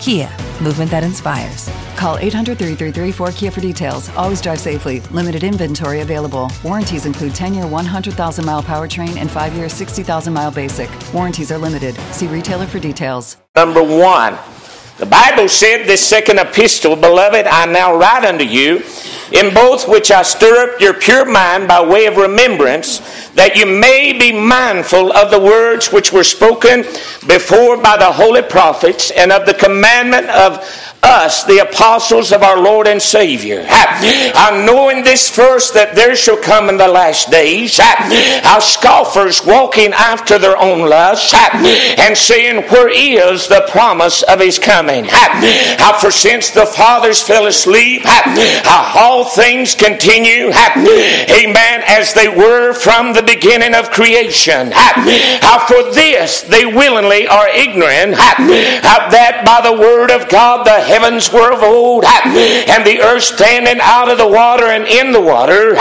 Kia, movement that inspires. Call 800 333 4KIA for details. Always drive safely. Limited inventory available. Warranties include 10 year 100,000 mile powertrain and 5 year 60,000 mile basic. Warranties are limited. See retailer for details. Number one. The Bible said, This second epistle, beloved, I now write unto you, in both which I stir up your pure mind by way of remembrance, that you may be mindful of the words which were spoken before by the holy prophets, and of the commandment of us, the apostles of our Lord and Savior. I know in this verse that there shall come in the last days our scoffers walking after their own lusts and saying, Where is the promise of his coming? How for since the fathers fell asleep, how all things continue, amen, as they were from the beginning of creation. How for this they willingly are ignorant, that by the word of God the heavens were of old, and the earth standing out of the water and in the water,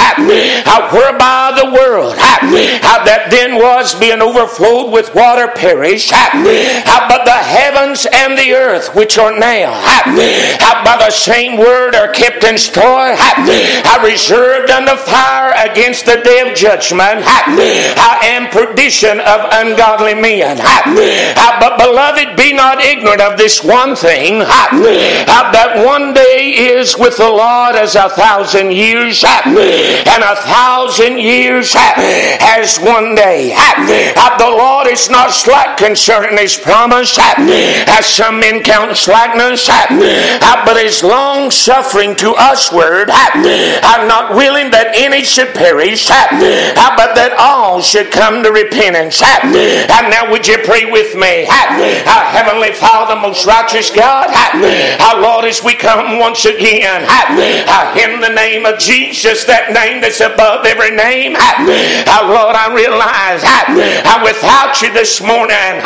whereby the world that then was being overflowed with water perished, but the heavens and the earth which are now, by the same word are kept in store, reserved unto fire against the day of judgment, and perdition of ungodly men. But beloved, be not ignorant of this one thing that one day is with the Lord as a thousand years, and a thousand years as one day. The Lord is not slack concerning his promise, as some men count slackness, but is long suffering to usward, I'm not willing that any should perish, but that all should come to repentance. And now, would you pray with me? Our Heavenly Father, most righteous God, our Lord, as we come once again in the name of Jesus, that name that's above every name, our Lord, I realize without you this morning,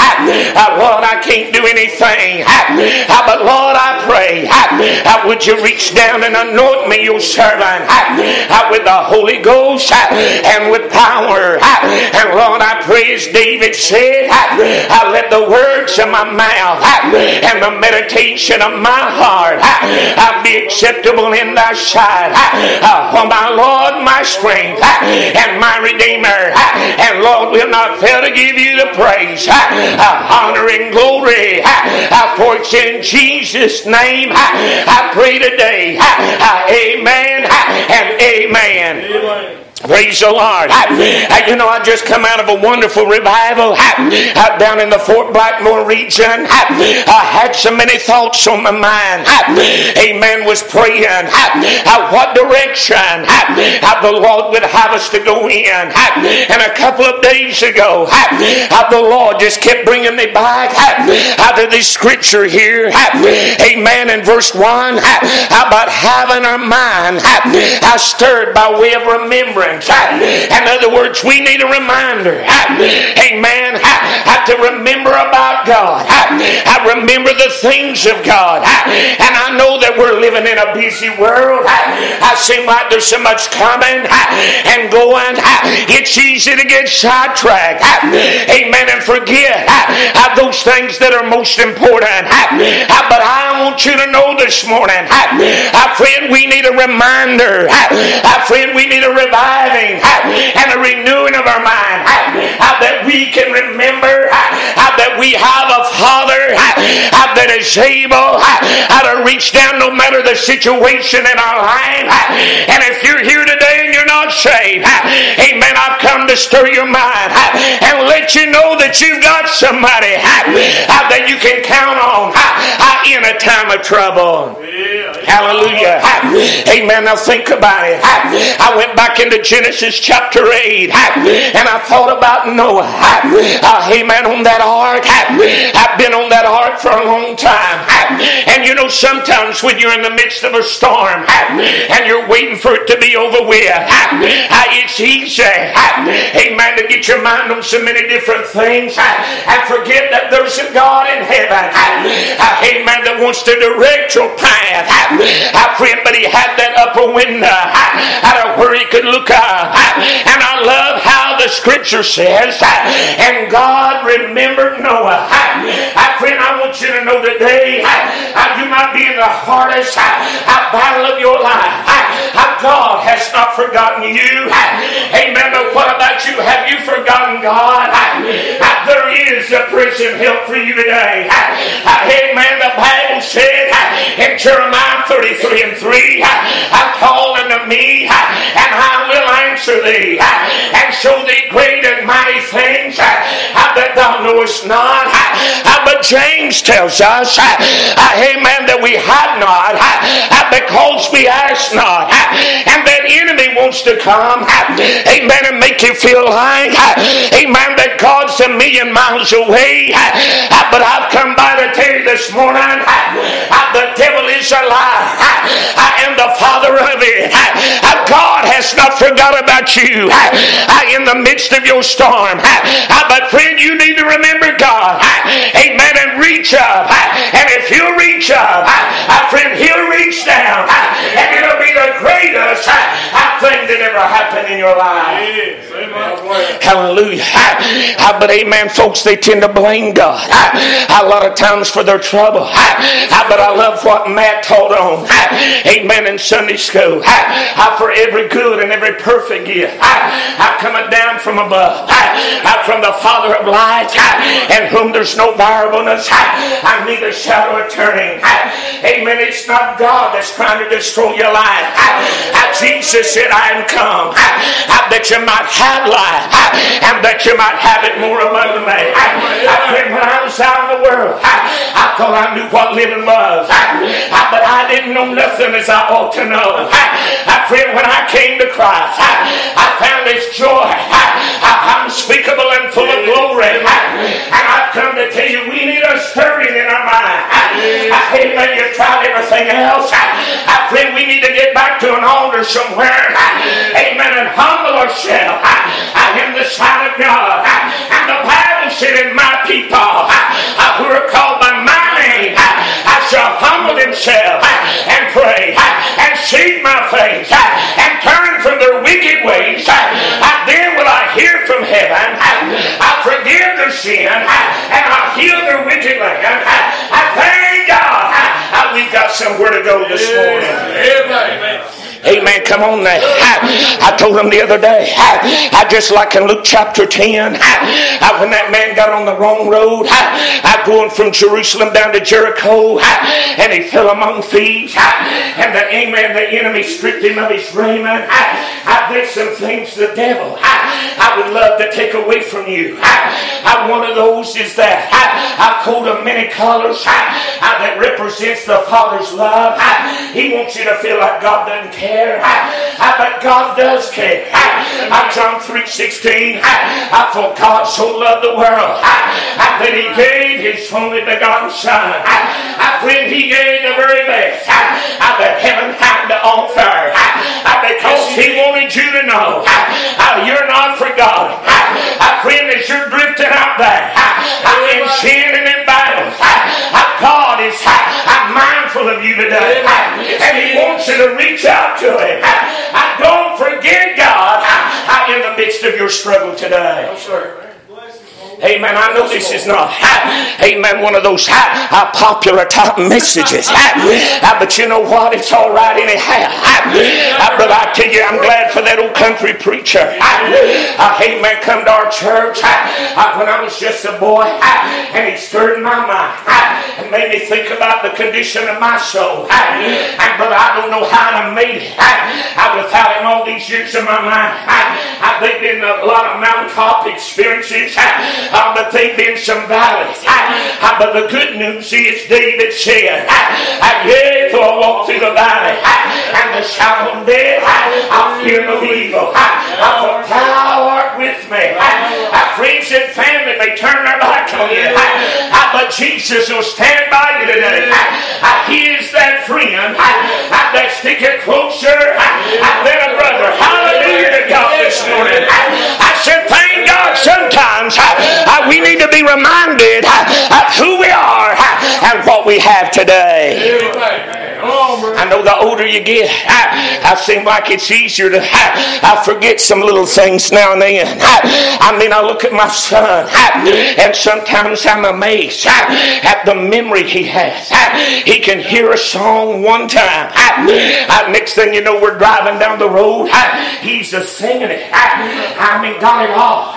Lord, I can't do anything. But Lord, I pray, would you reach down and anoint me, your servant, with the Holy Ghost and with power. And Lord, I pray as David said, I let the words of my mouth and the meditation of my heart I'll be acceptable in thy sight. For my Lord, my strength and my Redeemer. And Lord, will not fail to give you the praise, honor, and glory. For it's in Jesus' name I pray today. Amen and amen. amen. Praise the Lord. I, you know, I just come out of a wonderful revival I, down in the Fort Blackmore region. I had so many thoughts on my mind. Amen. Was praying what direction the Lord would have us to go in. And a couple of days ago, the Lord just kept bringing me back out of this scripture here. Amen. In verse 1, about having our mind stirred by way of remembrance. In other words, we need a reminder. Amen. To remember about God. I remember the things of God. And I know that we're living in a busy world. I seem like there's so much coming and going. It's easy to get sidetracked. Amen. And forget those things that are most important. But I want you to know this morning, friend, we need a reminder. Friend, we need a revival reviving and a renewing of our mind that we can remember that we have a Father that is able to reach down no matter the situation in our life. And if you're here today and you're not saved, amen, I've come to stir your mind and let you know that you've got somebody that you can count on in a time of trouble. Hallelujah. Amen. Now think about it. I went back into Genesis chapter 8 and I thought about Noah. Uh, amen. On that ark. I've been on that ark for a long time. And you know, sometimes when you're in the midst of a storm and you're waiting for it to be over with, it's easy, amen, to get your mind on so many different things and forget that there's a God in heaven, amen, that wants to direct your path. Friend, but he had that upper window out of where he could look up. And I love how the scripture says, and God remembered Noah. Friend, I want you to know today, you might be in the hardest battle of your life. God has not forgotten you. Amen. But what about you? Have you forgotten God? There is a present help for you today. Amen. The Bible said in Jeremiah 33 and 3, I Call unto me, and I will answer thee, and show thee great and mighty things that thou knowest not. But James tells us, Amen, that we have not because we ask not. And that enemy wants to come, amen, and make you feel like, amen, that God's a million miles away. But I've come by to tell you this morning, the devil is a. I am the father of it. God has not forgot about you in the midst of your storm. But friend, you need to remember God. Amen. And reach up. And if you reach up, friend, he'll reach down. And it'll be the greatest that ever happened in your life. Hallelujah. But amen, folks, they tend to blame God a lot of times for their trouble. But I love what Matt taught on. Amen. In Sunday school. For every good and every perfect gift. I coming down from above. From the Father of lights. In whom there's no variableness. I neither shadow of turning. Amen. It's not God that's trying to destroy your life. Jesus said, I am come. That you might have life. And that you might have it more abundantly. I, when I was out in the world, I, thought I knew what living was, but I didn't know nothing as I ought to know. I friend, when I came to Christ, I found this joy. Unspeakable and full of glory. And I've come to tell you, we need a stirring in our mind. Amen. You've tried everything else. Friend, we need to get back to an altar somewhere. Amen. And humble ourselves in the sight of God. And the Bible said, in my people who are called by my name, I shall humble themselves and pray and seek my face and turn from their wicked ways. Then will I hear from heaven. I forgive their sin and I heal their wicked land. I thank God. We've got somewhere to go this morning. Amen. Amen. Come on now. I, told him the other day, I, just like in Luke chapter 10, when that man got on the wrong road, I, going from Jerusalem down to Jericho, and he fell among thieves, and the amen, the enemy stripped him of his raiment. I, did some things the devil. I, would love to take away from you. I, one of those is that I, coat of many colors that represents the Father's love. he wants you to feel like God doesn't care care. But God does care. John 3.16 I, For God so loved the world I, that he gave his only begotten Son. i Friend, he gave the very best I, that heaven had to offer because he wanted you to know you're not forgotten. I, friend, as you're drifting out there in sin and in battles, God is mindful of you today. And he wants you to reach out to him. I Don't forget God in the midst of your struggle today. No, sir. Amen. I know this is not, amen, one of those uh, popular type messages. Uh, but you know what? It's all right anyhow. Uh, but I tell you, I'm glad for that old country preacher. Amen. Come to our church when I was just a boy, and he stirred my mind and made me think about the condition of my soul. And but I don't know how I made it I, without him all these years in my mind. I've been in a lot of mountaintop experiences uh, but they've been some valleys. Uh, but the good news is David said, Yea, though I walk through the valley and the shadow of death, I'll fear no evil. I'm for thou art with me. Friends and family may turn their back on you. But Jesus will stand by you today. He is that friend that sticketh closer than a brother. Hallelujah to God this morning. I said, we need to be reminded uh, of who we are uh, and what we have today. I know the older you get, I, I seem like it's easier to I, I forget some little things now and then. I, I mean, I look at my son, and sometimes I'm amazed at the memory he has. He can hear a song one time. Next thing you know, we're driving down the road. He's just singing it. I mean, got it all.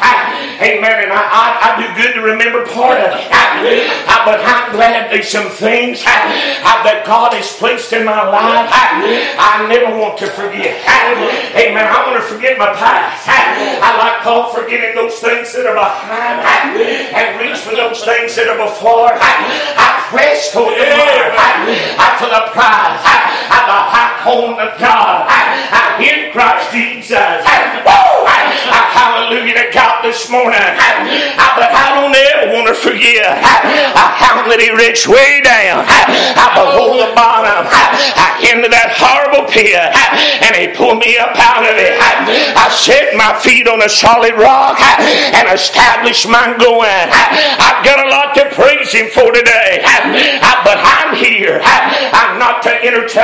Amen. And I, I, I do good to remember part of it. But I'm glad there's some things that God has placed in my life, I, I never want to forget. Amen. I want to forget my past. I like Paul forgetting those things that are behind and reach for those things that are before. I press toward the mark to the prize of the high calling of God in Christ Jesus. Hallelujah to God this morning. But I don't ever want to forget how He reached way down below the bottom into that horrible pit and he pulled me up out of it. I set my feet on a solid rock and established my going. I've got a lot to praise him for today, but I'm here. I'm not to entertain,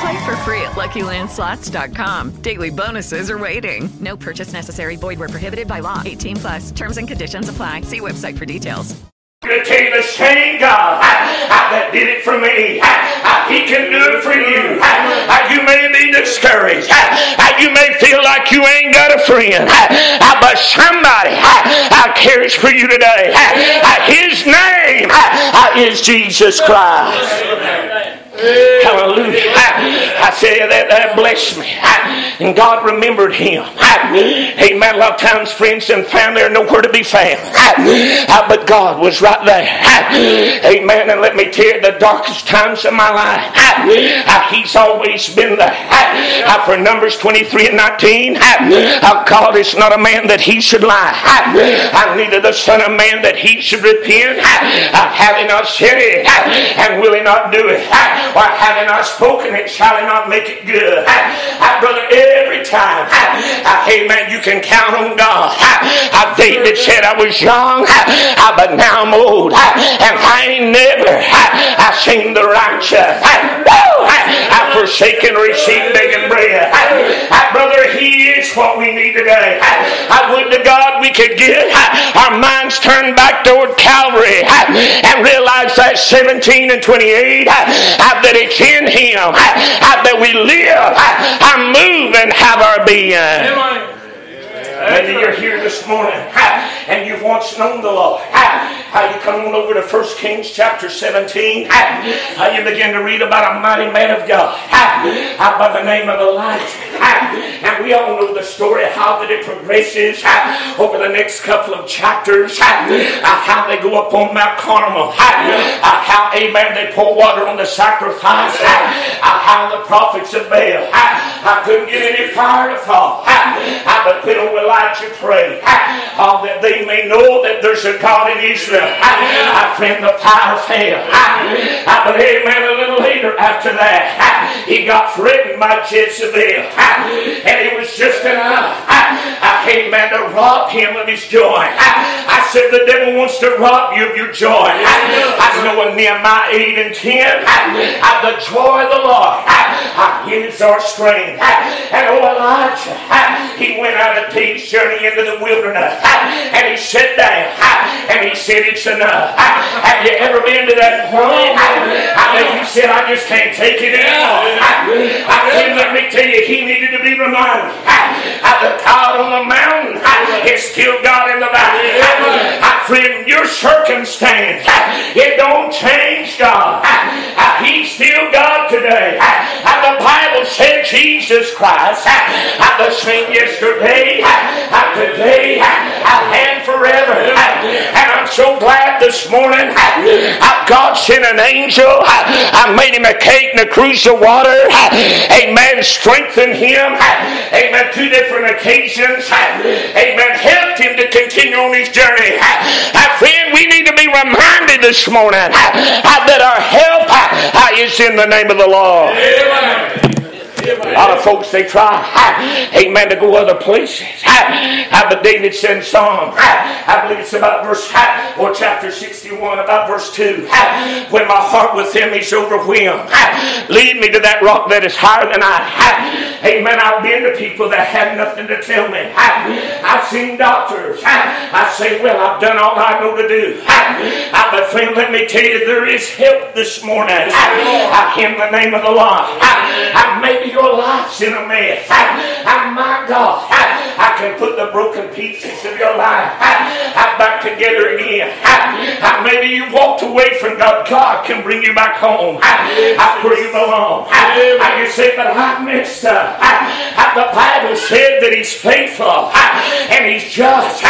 Play for free at LuckyLandSlots.com. Daily bonuses are waiting. No purchase necessary. Void where prohibited by law. 18 plus. Terms and conditions apply. See website for details. I'm going to tell you the same God that did it for me. He can do it for you. You may be discouraged. You may feel like you ain't got a friend. But somebody cares for you today. His name is Jesus Christ. Hallelujah. I, I you, that, that blessed me. and God remembered him. amen. A lot of times friends and family are nowhere to be found. but God was right there. amen. And let me tell you, the darkest times of my life, He's always been there. for Numbers 23 and 19, God is not a man that he should lie. neither the Son of Man that he should repent. have he not said it? And will he not do it? Or having not spoken it, shall he not make it good? I, brother, every time, amen, you can count on God. David said I was young, but now I'm old, and I ain't never I seen the righteous. I forsaken, received begging bread. Brother, He is what we need today. I would to God we could get our minds turned back toward Calvary and realize that 17 and 28 that it's in Him. That we live, I move, and have our being. Maybe you're here this morning and you've once known the Lord. How you come on over to 1 Kings chapter 17. How you begin to read about a mighty man of God by the name of Elijah. And we all know the story how that it progresses over the next couple of chapters. Uh, how they go up on Mount Carmel. Uh, how, amen, they pour water on the sacrifice. Uh, how the prophets of Baal I couldn't get any fire to fall. But when Elijah prayed, oh, uh, that they may know that there's a God in Israel. I friend, the fire fell. I believe, man, a little later after that, he got threatened by Jezebel. And it was just enough. I came, man, to rob him of his joy. I said, the devil wants to rob you of your joy. I know in Nehemiah 8 and 10, the joy of the Lord is our strength. And oh, Elijah, he went out of a day's journey into the wilderness. And he sat down and he said, It's enough. Have you ever been to that point? I mean, you said, I just can't take it anymore. I let me tell you, he needed to be reminded. At the God on the mountain is still God in the valley. Friend, your circumstance, it don't change God. He's still God today. The Bible said Jesus Christ, the same yesterday, today, and forever. And I'm so glad this morning God sent an angel. I made him a cake and a cruse of water. Amen. Strengthened him. Amen. Two different occasions. Amen. Helped him to continue on his journey. Friend, we need to be reminded this morning that our help is in the name of the Lord. Amen. A lot of folks they try, amen, to go other places. But David said in Psalm, I believe it's about verse or chapter 61, about verse 2. When my heart within me is overwhelmed, lead me to that rock that is higher than I. Amen. I've been to people that have nothing to tell me. I've seen doctors. I say, well, I've done all I know to do. But friend, let me tell you, there is help this morning I, in the name of the Lord. Maybe your life's in a mess. And my God, I can put the broken pieces of your life back together again. Maybe you walked away from God. God can bring you back home. I where you belong. I can say, but I messed up. The Bible said that He's faithful and He's just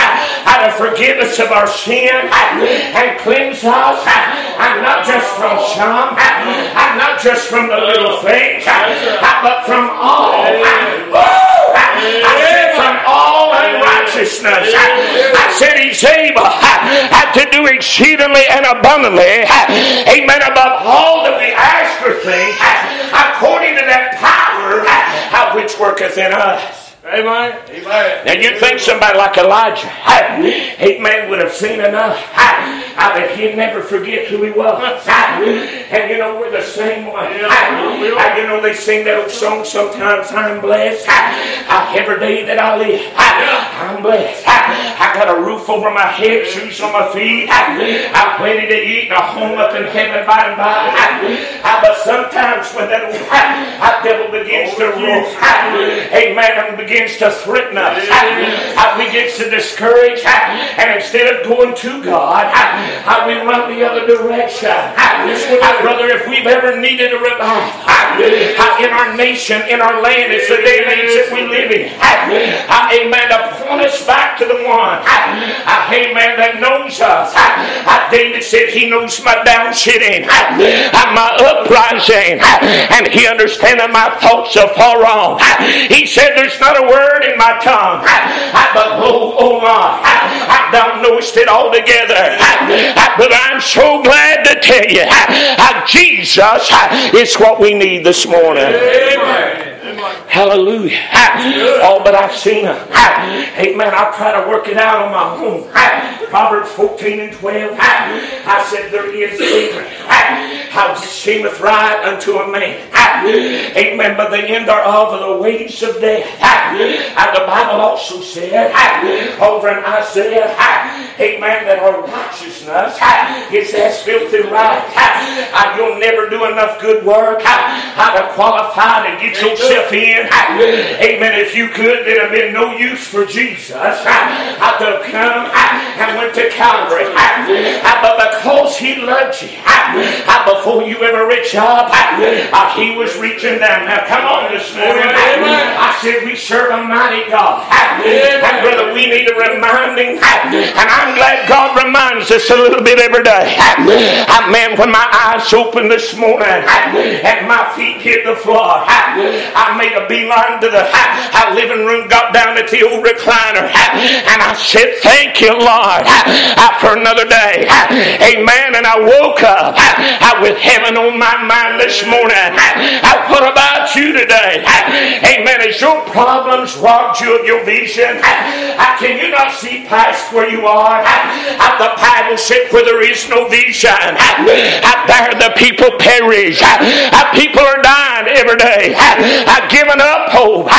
to forgive us of our sin and cleanse us, and not just from some, and not just from the little things, but from all. I said from all unrighteousness. I said he's able to do exceedingly and abundantly, amen, above all that we ask or think, according to that power which worketh in us. Amen. Amen. Now you think somebody like Elijah, amen, would have seen enough. I bet he'd never forget who he was. And you know, we're the same one. You know, they sing that old song sometimes, I'm blessed. Every day that I live, I'm blessed. I got a roof over my head, shoes on my feet. I'm plenty to eat, and a home up in heaven by and by. Ah, but sometimes when that old devil begins to rule, amen, and begins begins to threaten us, we get to discourage, and instead of going to God, we run the other direction. Brother, if we've ever needed a revival in our nation, in our land, it's the day and age that we live in. Amen. To point us back to the one, amen, that knows us. David said he knows my downsitting, my uprising, and he understands my thoughts are far wrong. He said there's not a word in my tongue. But oh, oh my, I don't know it altogether. But I'm so glad to tell you, Jesus is what we need this morning. Amen. Hallelujah. Oh, but I've seen it. Amen. I try to work it out on my own. Proverbs 14 and 12. I said, There is favor. How seemeth right unto a man. Amen. But the end thereof are the ways of death. And the Bible also said over in Isaiah, Amen, that our righteousness is as filthy right. You'll never do enough good work how to qualify to get yourself in. Amen. If you could, there'd have been no use for Jesus to come and went to Calvary. But because He loved you, before you ever reach up, uh, He was reaching down. Now, come on this morning. I said, We serve a mighty God. And, brother, we need a reminding. And I'm glad God reminds us a little bit every day. Man, when my eyes opened this morning and my feet hit the floor, I made a beeline to the living room, got down at the old recliner, and I said, Thank you, Lord, for another day. Amen. And I woke up with heaven on my mind this morning. What about you today? Amen. As your problems robbed you of your vision, can you not see past where you are? The Bible said, Where there is no vision, there the people perish. People are dying every day. Giving up hope.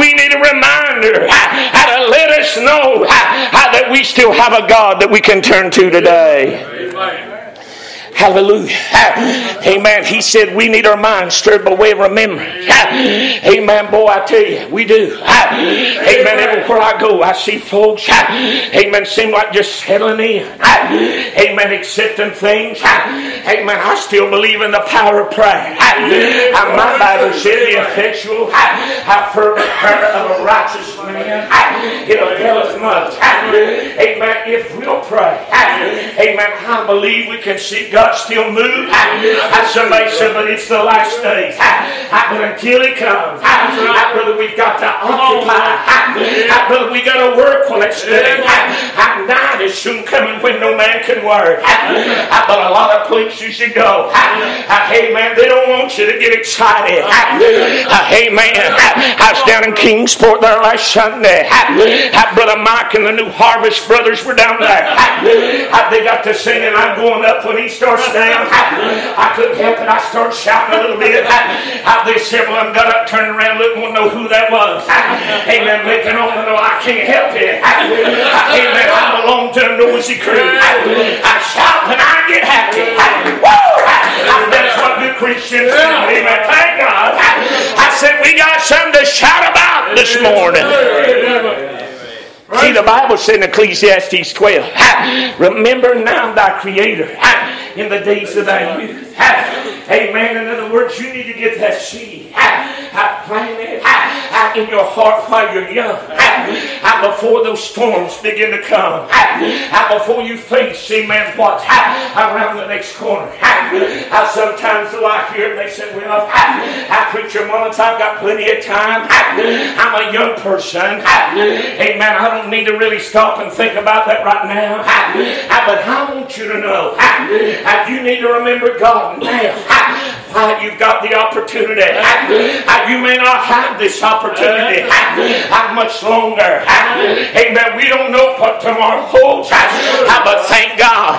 We need a reminder to let us know that we still have a God that we can turn to today. Hallelujah. Amen. He said we need our minds stirred by way of remembrance. Amen. Boy, I tell you, we do. Amen. Everywhere I go, I see folks. Amen. Seem like just settling in. Amen. Accepting things. Amen. I still believe in the power of prayer. My Bible says the effectual, fervent prayer of a righteous man, it availeth much. Amen. If we'll pray. Amen. I believe we can see God still move. Somebody said, but it's the last days. But until He comes, brother, we've got to occupy. Brother, we got to work while it's day. Night is soon coming when no man can work. But a lot of places you go, hey man, they don't want you to get excited. Hey man, I was down in Kingsport there last Sunday. Brother Mike and the new Harvest brothers were down there. They got to singing, I'm going up when he starts down. I couldn't help it. I started shouting a little bit. They several of them got up, turned around, looked, to know who that was. Amen. Making on know I can't help it. Amen. I belong to a noisy crew. I shout and I get happy. Woo! That's what good Christians do. Amen. Thank God. I said we got something to shout about this morning. See, the Bible said in Ecclesiastes 12, remember now thy Creator in the days youth. Amen. In other words, you need to get that seed. Planted in your heart while you're young. Before those storms begin to come. Before you face, amen, what? Around the next corner. Sometimes I hear they say, well, I preach your I've got plenty of time. I'm a young person. Amen. I don't need to really stop and think about that right now. But I want you to know. You need to remember God now. Uh, you've got the opportunity. Uh, you may not have this opportunity uh, much longer. Amen. We don't know what tomorrow holds. But thank God.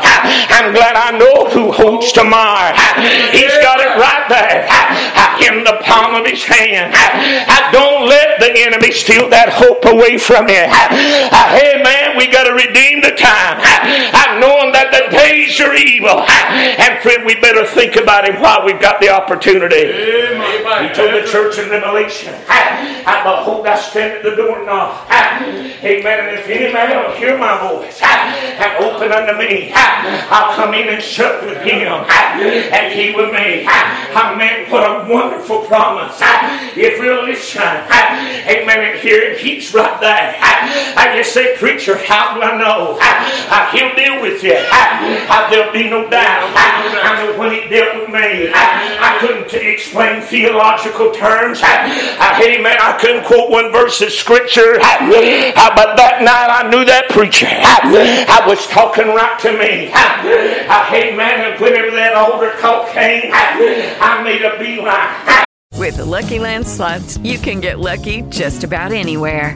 I'm glad I know who holds tomorrow. He's got it right there in the palm of his hand. Don't let the enemy steal that hope away from you. Hey, man, we got to redeem the time. Knowing that the days are evil. And friend, we better think about him while we've got the opportunity. He told the church in Revelation, I behold, I stand at the door and knock. Amen. And if any man will hear my voice and open unto me, I'll come in and sup with him and he with me. Amen. What a wonderful promise. If we'll listen, amen, and hear it, he's right there. I just say, preacher, how do I know? He'll deal with you. There'll be no doubt. I know when he dealt with me. I couldn't explain theological terms. Hey, man, I couldn't quote one verse of scripture. But that night I knew that preacher. I was talking right to me. Hey, man, and whenever that altar call came, I made a beeline. With the Lucky Land slots, you can get lucky just about anywhere.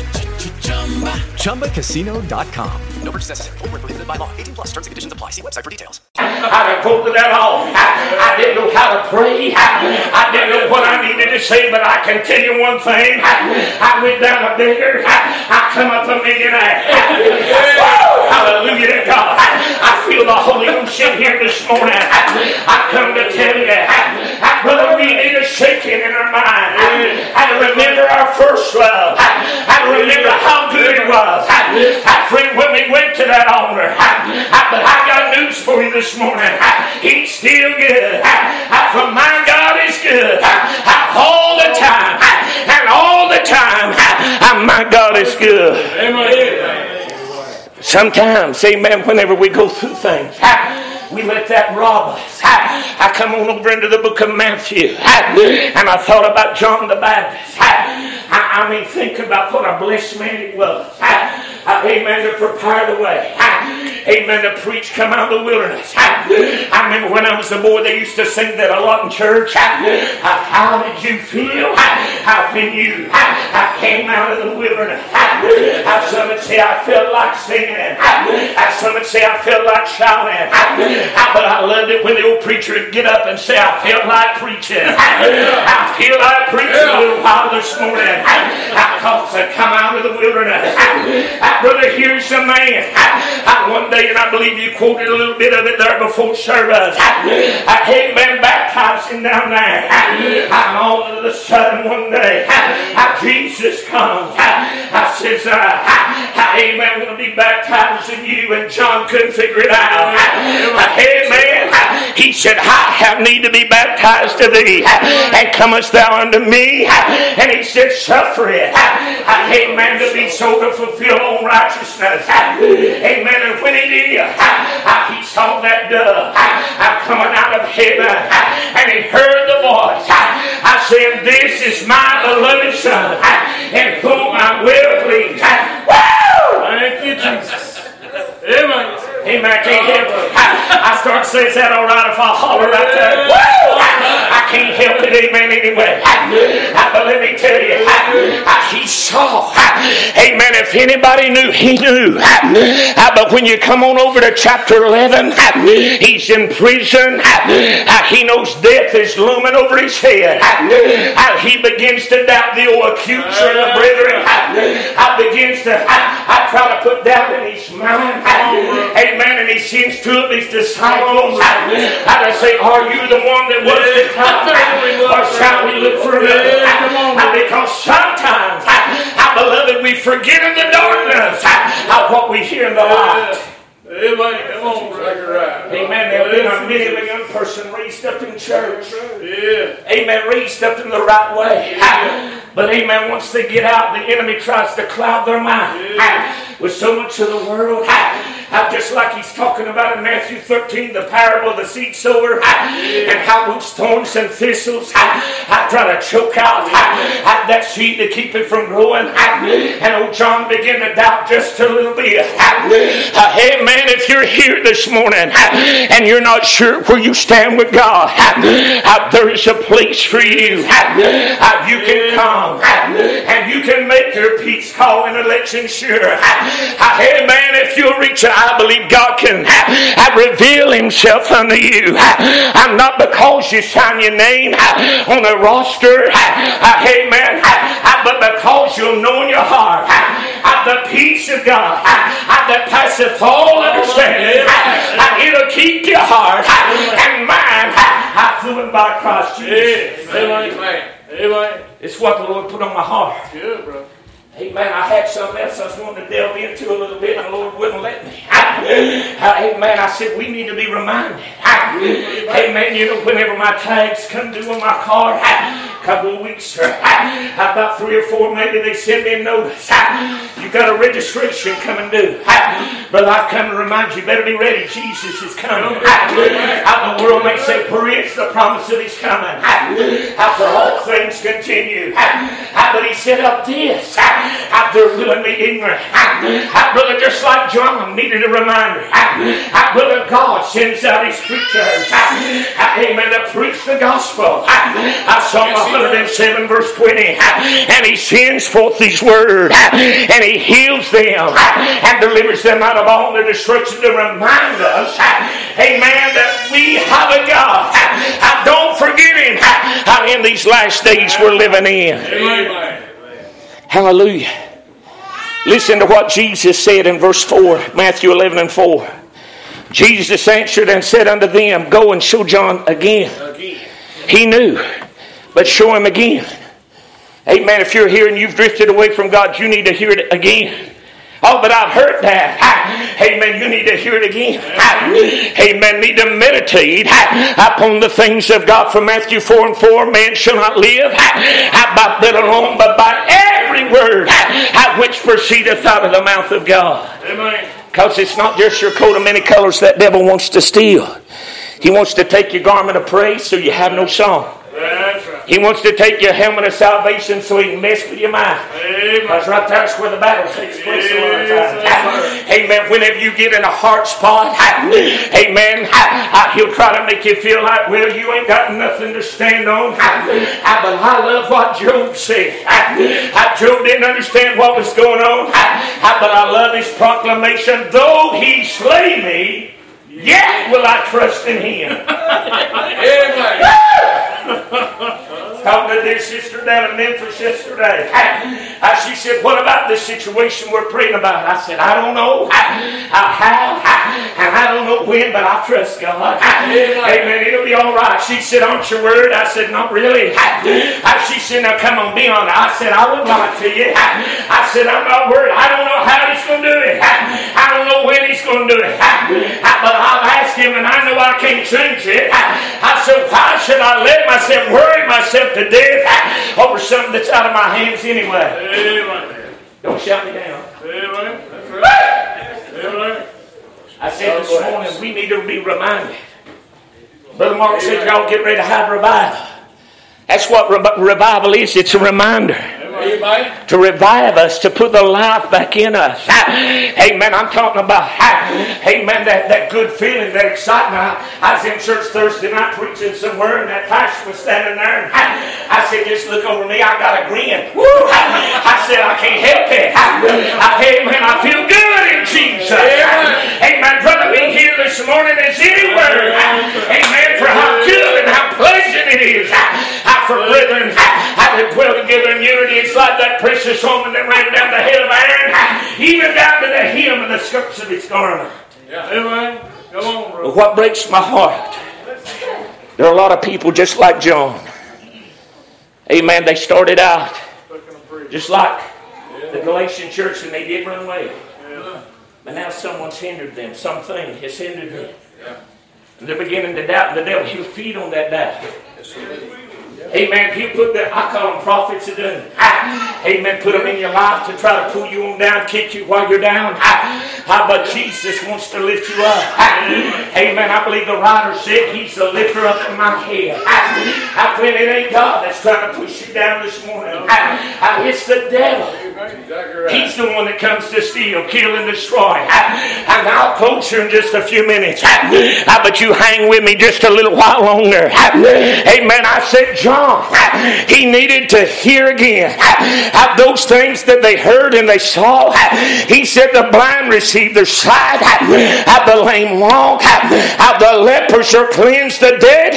ChumbaCasino.com. No purchase necessary. Full prohibited by law. 18 plus terms and conditions apply. See website for details. I didn't pulled it all. I, I didn't know how to pray. I, I, didn't know what I needed to say, but I can tell you one thing. I, I went down a beggar. I, I come up a millionaire. Hallelujah to God. I, feel the Holy Ghost in here this morning. I, come to tell you, brother, we need a shaking in our mind. I, remember our first love. I, remember how good it was. I, friend, when we went to that altar, but I got news for you this morning. He's still good. For my God is good all the time. And all the time, my God is good. Sometimes, amen, whenever we go through things, we let that rob us. I, come on over into the book of Matthew, and I thought about John the Baptist. I, I mean, think about what a blessed man he was. Amen, to prepare the way. Amen, to preach, come out of the wilderness. I remember when I was a boy, they used to sing that a lot in church. How did you feel? How can you? I came out of the wilderness. Some would say I felt like singing. Some would say I felt like shouting. But I loved it when the old preacher would get up and say, I felt like preaching. I feel like preaching a little while this morning. I cause I come out of the wilderness. Brother, here's a man. One day, and I believe you quoted a little bit of it there before service. I had been baptizing down there. I'm all of a sudden one day, Jesus comes. I says, uh, Amen, I'm going to be baptizing you. And John couldn't figure it out. Amen. He said, I have need to be baptized of thee. And comest thou unto me? And he said, Suffer it. Amen. To be so to fulfill righteousness. Amen. And when he did, he saw that dove coming out of heaven. And he heard the voice. I said, This is my beloved Son, in whom I will please. Woo! Thank you, Jesus. Amen. Amen. I can't help it. I, start saying, Is that all right if I holler right there? Woo! I can't help it, amen, anyway. But let me tell you, he saw. Amen. If anybody knew, he knew. But when you come on over to chapter 11, he's in prison. He knows death is looming over his head. He begins to doubt the old accuser and the brethren. I begins to, I, I try to put doubt in his mind. Amen. And he sends two of his disciples. I say, Are you the one that was come? Or shall we look for another? Because sometimes, beloved, we forget in the darkness what we hear in the light. Amen. Come on, brother. Amen. There'll be a million young person raised up in church. Yeah. Amen. Raised up in the right way. Yeah. But amen, once they get out, the enemy tries to cloud their mind yeah. with so much of the world. Just like he's talking about in Matthew 13, the parable of the seed sower, and how those thorns and thistles I try to choke out that seed to keep it from growing. And old John began to doubt just a little bit. Hey, man, if you're here this morning and you're not sure where you stand with God, there is a place for you. You can come and you can make your peace call and election sure. Hey, man, if you'll reach out, I believe God can reveal Himself unto you. And not because you sign your name on a roster, amen, but because you'll know in your heart the peace of God at that passeth all understanding. It'll keep your heart and mind fluent by Christ Jesus. Amen. Amen. It's what the Lord put on my heart. Good, bro. Amen. I had something else I was wanting to delve into a little bit, and the Lord wouldn't let me. Amen. I said, we need to be reminded. Amen. You know, whenever my tags come due on my car, a couple of weeks, about three or four, maybe they send me a notice. You got a registration coming due. But I've come to remind you, better be ready. Jesus is coming. How the world may say, it's the promise of His coming. After all things continue. But He said up this after willing me ignorant. Brother, just like John needed a reminder. Brother, God sends out his preachers. Amen. To preach the gospel. Psalm 107 verse 20. And he sends forth his word. And he heals them. And delivers them out of all their destruction to remind us. Amen. That we have a God. I, Don't forget him. In these last days we're living in. Amen. Hallelujah. Listen to what Jesus said in verse 4, Matthew 11 and 4. Jesus answered and said unto them, Go and show John again. He knew, but show him again. Amen. If you're here and you've drifted away from God, you need to hear it again. Oh, but I've heard that. Amen. You need to hear it again. Amen. Need to meditate upon the things of God from Matthew 4 and 4. Man shall not live by bread alone, but by every word which proceedeth out of the mouth of God. Amen. Because it's not just your coat of many colors that devil wants to steal. He wants to take your garment of praise so you have no song. He wants to take your helmet of salvation so he can mess with your mind. Because right there's where the battle takes place a lot of times. Amen. Whenever you get in a hard spot, amen, he'll try to make you feel like, well, you ain't got nothing to stand on. But I love what Job said. Job didn't understand what was going on, but I love his proclamation. Though he slay me, yet will I trust in him. Amen. Talking to this sister down in Memphis yesterday. I, she said, What about this situation we're praying about? I said, I don't know I how, and I don't know when, but I trust God. Amen. It'll be all right. She said, Aren't you worried? I said, Not really. She said, Now come on, be honest. I said, I would lie to you. I said, I'm not worried. I don't know how he's going to do it. I don't know when he's going to do it. But I'll ask him, and I know I can't change it. I said, Why should I let myself worry myself to death over something that's out of my hands anyway. Amen. Don't shout me down. Amen. That's right. Amen. I said this morning we need to be reminded. Brother Mark said y'all get ready to have revival. That's what revival is. It's a reminder. Amen. To revive us, to put the life back in us. Amen. I'm talking about, amen, that, that good feeling, that excitement. I was in church Thursday night preaching somewhere, and that pastor was standing there. And I said, just look over me. I got a grin. I said, I can't help it. Amen. I feel good in Jesus. Amen. Brother, be here this morning as anywhere. Amen. For how good and how pleasant it is. For brethren, how to dwell together in unity it's like that precious woman that ran down the hill of Aaron, even down to the hem of the skirts of his garment. Yeah. Amen. Come on, bro. What breaks my heart, there are a lot of people just like John. Amen. They started out just like the Galatian church and they did run away. But now someone's hindered them. Something has hindered them. And they're beginning to doubt. The devil, he'll feed on that doubt. Amen. He'll put the, I call them prophets of doom. Amen. Put them in your life to try to pull you on down, kick you while you're down. How but Jesus wants to lift you up. Amen. I believe the writer said he's the lifter up of my head. I friend, it ain't God that's trying to push you down this morning. It's the devil. He's the one that comes to steal, kill, and destroy. And I'll close you in just a few minutes. But you hang with me just a little while longer. Amen. I said, John. He needed to hear again those things that they heard and they saw. He said the blind received their sight, the lame walk, the lepers are cleansed, the dead,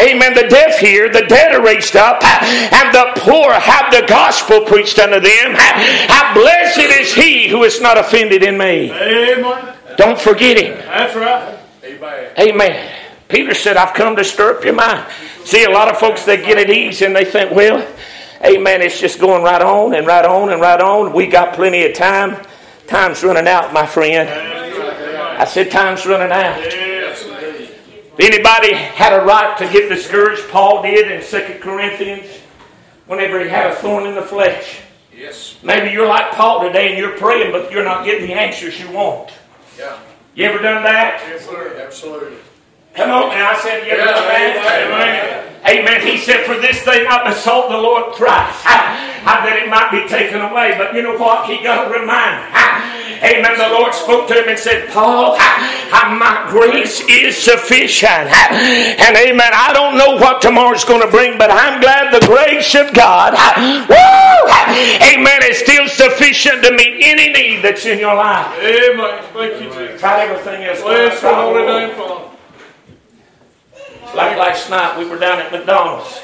amen, the deaf hear, the dead are raised up, and the poor have the gospel preached unto them. How blessed is he who is not offended in me. Amen. Don't forget him. That's right. Amen. Amen. Peter said, I've come to stir up your mind. See, a lot of folks, they get at ease and they think, well, amen, it's just going right on and right on and right on. We got plenty of time. Time's running out, my friend. I said, time's running out. Anybody had a right to get discouraged? Paul did in 2 Corinthians whenever he had a thorn in the flesh. Yes. Maybe you're like Paul today and you're praying, but you're not getting the answers you want. Yeah. You ever done that? Yes, sir. Absolutely. Come on now, I said, you yeah, amen. amen. He said, For this thing I besought the Lord thrice, I, that it might be taken away. But you know what? He got a reminder. Amen. The Lord spoke to him and said, Paul, my grace is sufficient. And amen. I don't know what tomorrow's going to bring, but I'm glad the grace of God, woo, amen, is still sufficient to meet any need that's in your life. Amen. Thank you, Jesus. Try everything else. Bless the holy name, Father. Like last night, we were down at McDonald's.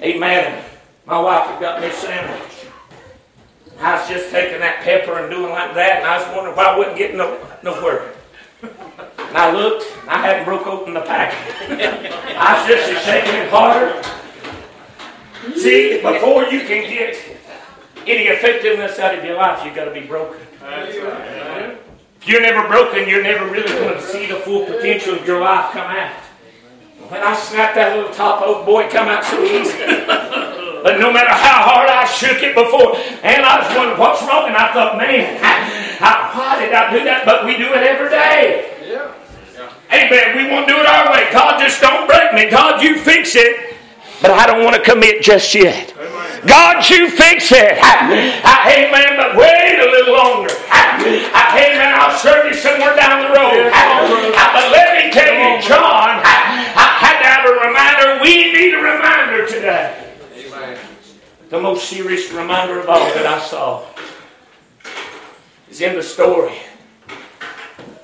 Amen. My wife had got me a sandwich. I was just taking that pepper and doing like that, and I was wondering why I wasn't getting no, nowhere. And I looked, and I hadn't broke open the packet. I was just shaking it harder. See, before you can get any effectiveness out of your life, you've got to be broken. If you're never broken, you're never really going to see the full potential of your life come out. When I snapped that little top oak, boy, come out so easy. but no matter how hard I shook it before, and I was wondering what's wrong, and I thought, man, I, How, why did I do that? But we do it every day. Yeah. Amen. We won't do it our way. God, just don't break me. God, you fix it. But I don't want to commit just yet. God, you fix it. Amen. But wait a little longer. Amen. I'll serve you somewhere down the road. But let me tell you, John, I had to have a reminder. We need a reminder today. The most serious reminder of all that I saw is in the story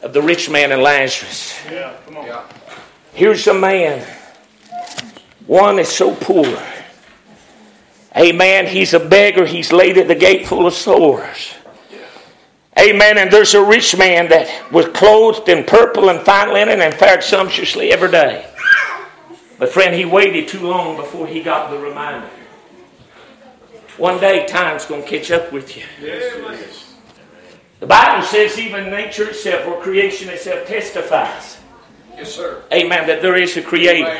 of the rich man and Lazarus. Yeah, come on. Here's a man. One is so poor. Amen. He's a beggar. He's laid at the gate full of sores. Amen. And there's a rich man that was clothed in purple and fine linen and fared sumptuously every day. But friend, he waited too long before he got the reminder. One day, time's going to catch up with you. The Bible says even nature itself or creation itself testifies. Yes, sir. Amen. That there is a creator.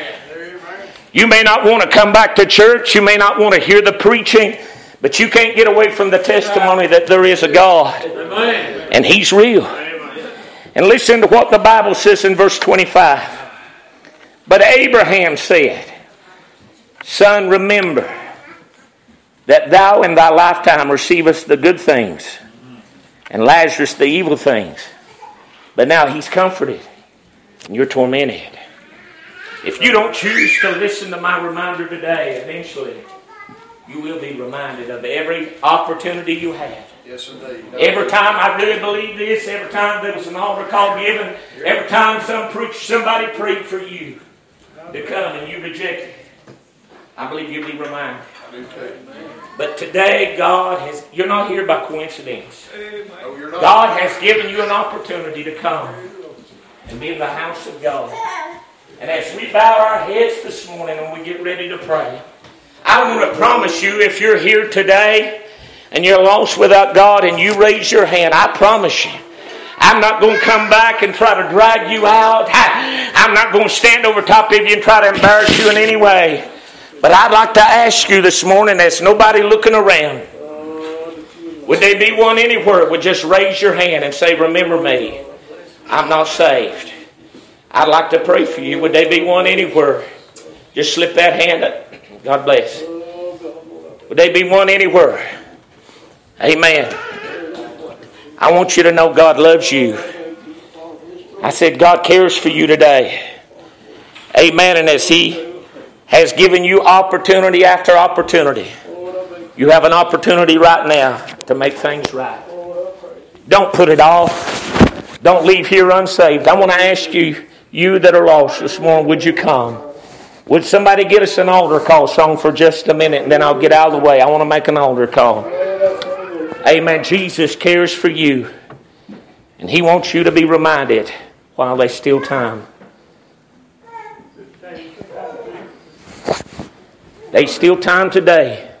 You may not want to come back to church. You may not want to hear the preaching. But you can't get away from the testimony that there is a God. Amen. And He's real. And listen to what the Bible says in verse 25. But Abraham said, Son, remember that thou in thy lifetime receivest the good things, and Lazarus the evil things. But now he's comforted, and you're tormented. If you don't choose to listen to my reminder today, eventually you will be reminded of every opportunity you have. Yes, indeed. Every time I really believe this, every time there was an altar call given, every time some preach, somebody prayed for you to come and you rejected I believe you'll be reminded. I do too. But today, God has, you're not here by coincidence. Oh. God has given you an opportunity to come and be in the house of God. And as we bow our heads this morning and we get ready to pray, I want to promise you if you're here today and you're lost without God and you raise your hand, I promise you. I'm not going to come back and try to drag you out. I- I'm not going to stand over top of you and try to embarrass you in any way. But I'd like to ask you this morning, there's nobody looking around. Would there be one anywhere? Would just raise your hand and say, Remember me. I'm not saved. I'd like to pray for you. Would there be one anywhere? Just slip that hand up. God bless. Would there be one anywhere? Amen. I want you to know God loves you. I said, God cares for you today. Amen. And as He has given you opportunity after opportunity, you have an opportunity right now to make things right. Don't put it off. Don't leave here unsaved. I want to ask you, you that are lost this morning, would you come? Would somebody get us an altar call song for just a minute and then I'll get out of the way? I want to make an altar call. Amen. Jesus cares for you. And He wants you to be reminded while there's still time. There's still time today,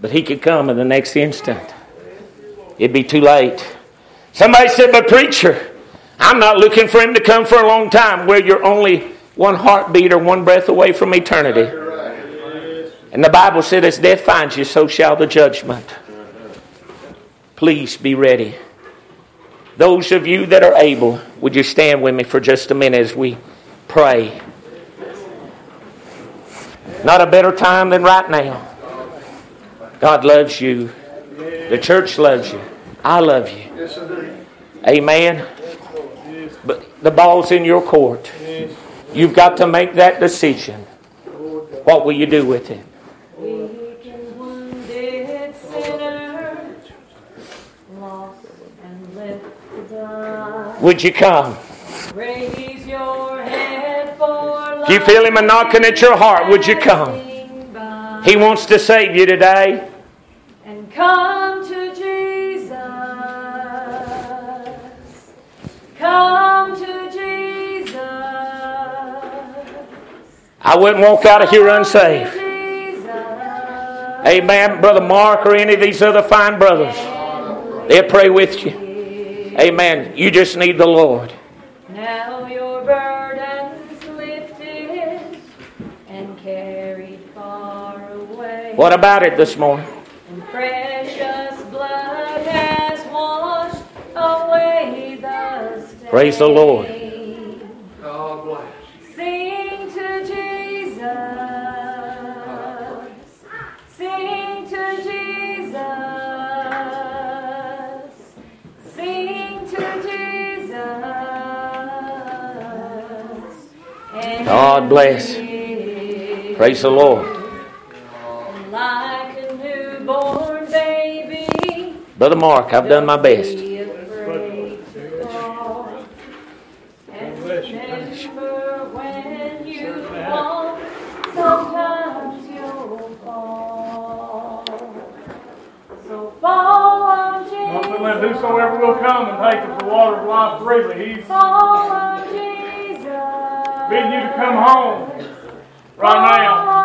but He could come in the next instant. It'd be too late. Somebody said, But preacher, I'm not looking for Him to come for a long time. where you're only one heartbeat or one breath away from eternity. And the Bible said, As death finds you, so shall the judgment. Please be ready. Those of you that are able, would you stand with me for just a minute as we pray? Not a better time than right now. God loves you. The church loves you. I love you. Amen. But the ball's in your court. You've got to make that decision. What will you do with it? wounded sinner, lost and left to die. Would you come? You feel Him a knocking at your heart? Would you come? He wants to save you today. and come to Jesus. Come to Jesus. I wouldn't walk out of here unsaved. Amen. Brother Mark or any of these other fine brothers. They'll pray with you. Amen. You just need the Lord. Now your burdens lifted and carried far away. What about it this morning? And precious blood has washed Praise the Lord. God bless. Sing to Jesus. Sing to Jesus. Sing to Jesus. And God bless. Praise the Lord. Like a newborn baby. Brother Mark, I've done my best. Be afraid to fall. And when you fall, sometimes you'll fall. So fall on Nothing that whosoever will come and take of the water of life freely. He's Fall on Jesus. bidding you to come home right now.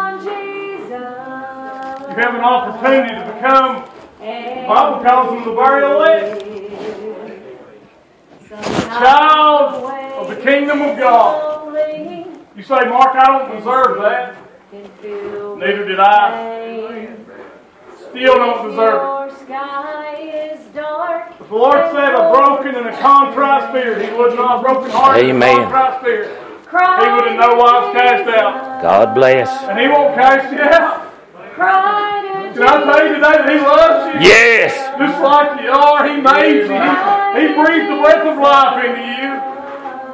Fall on Jesus. You have an opportunity to become, the Bible calls them the very elect, child of the kingdom of God. You say, Mark, I don't deserve that. Neither did I. Still don't deserve Your sky is dark. it. But the Lord said, a broken and a contrite spirit. He was not a broken heart, and a contrite spirit. He would in no wise cast out. God bless. And He won't cast you out. Cry to Can I tell you today that He loves you? Yes. Just like you are, He made you. He, he breathed the breath of life into you.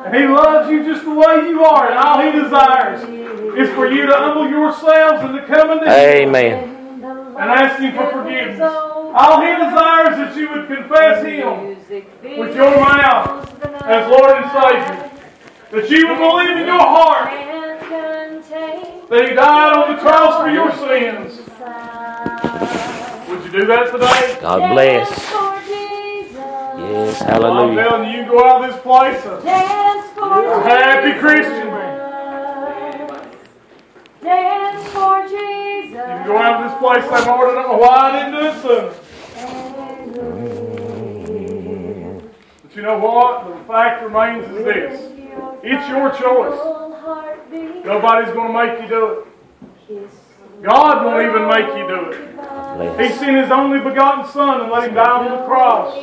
And He loves you just the way you are. And all He desires is for you to humble yourselves and to come into Him Amen. and ask Him for forgiveness. All He desires is that you would confess Him with your mouth as Lord and Savior. That you would believe in your heart that He died on the cross for your sins. Would you do that today? God bless. Yes, I'm hallelujah. telling you, you can go out of this place a, a happy Christian. Dance for Jesus. You can go out of this place and say, Lord, I don't know why I didn't do it sooner. But you know what? The fact remains is this. It's your choice. Nobody's going to make you do it. God won't even make you do it. He sent His only begotten Son and let Him die on the cross.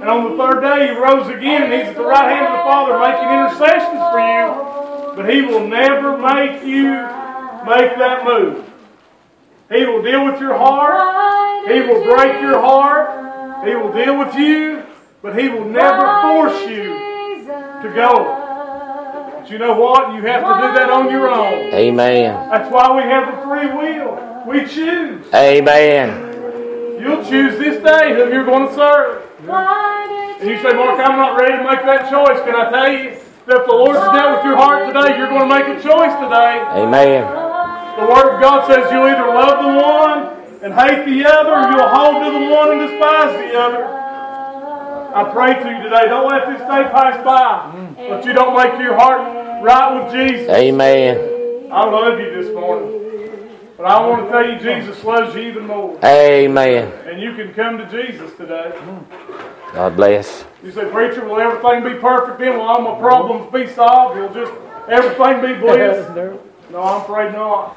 And on the third day He rose again and He's at the right hand of the Father making intercessions for you. But He will never make you make that move. He will deal with your heart. He will break your heart. He will deal with you. But He will never force you to go. But you know what? You have to do that on your own. Amen. That's why we have the free will. We choose. Amen. You'll choose this day whom you're going to serve. And you say, Mark, I'm not ready to make that choice. Can I tell you that if the Lord's dealt with your heart today, you're going to make a choice today. Amen. The Word of God says you'll either love the one and hate the other, or you'll hold to the one and despise the other. I pray to you today, don't let this day pass by, but you don't make your heart right with Jesus. Amen. I love you this morning. But I want to tell you, Jesus loves you even more. Amen. And you can come to Jesus today. God bless. You say, Preacher, will everything be perfect then? Will all my problems be solved? Will just everything be blessed? no, I'm afraid not.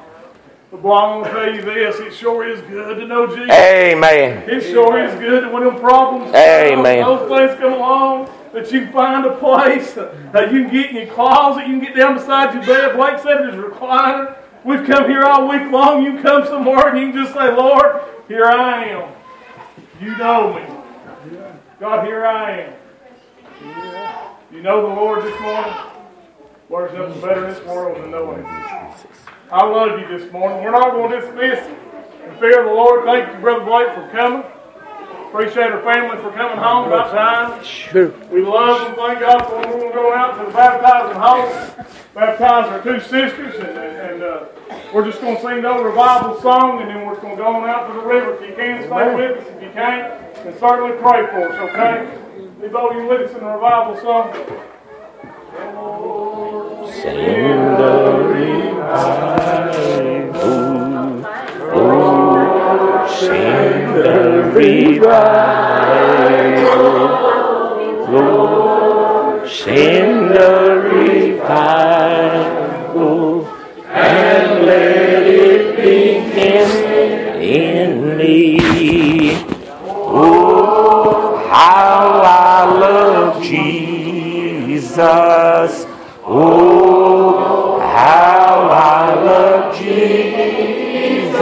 But boy, I'm going to tell you this. It sure is good to know Jesus. Amen. It sure is good when them problems Amen. those things come along, that you find a place that you can get in your closet, you can get down beside your bed. Blake said there's a recliner. We've come here all week long. You come somewhere and you can just say, Lord, here I am. You know me. God, here I am. You know the Lord this morning? Well, there's nothing better in this world than knowing Him. I love you this morning. We're not going to dismiss in fear of the Lord. Thank you, Brother Blake, for coming. Appreciate our family for coming home about time. Sure. We love and thank God for when we're going to go out to the baptizing hall, baptize our two sisters, and, and, and uh, we're just going to sing the revival song, and then we're going to go on out to the river. If you can, stay with us. If you can't, then certainly pray for us, okay? Leave all you with us in the revival song. Sing the revival. Lord, send the revival and let it begin in me. Oh, how I love Jesus. Oh, how I love Jesus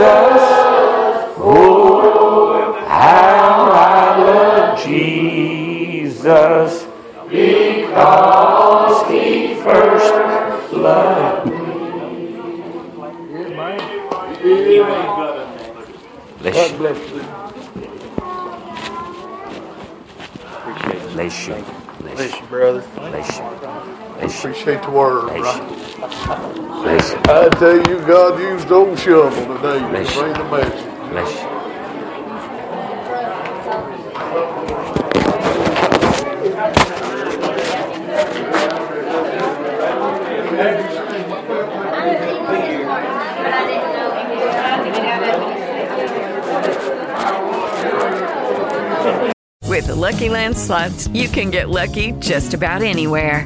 Oh, how I love Jesus. because He first loved me. Bless you. Bless you. Bless you, brother. Bless you. Appreciate the word, Bless right? Bless you. I tell you, God used old shovel today to Bless you. bring the message. Bless you. With the LuckyLand Slots, you can get lucky just about anywhere.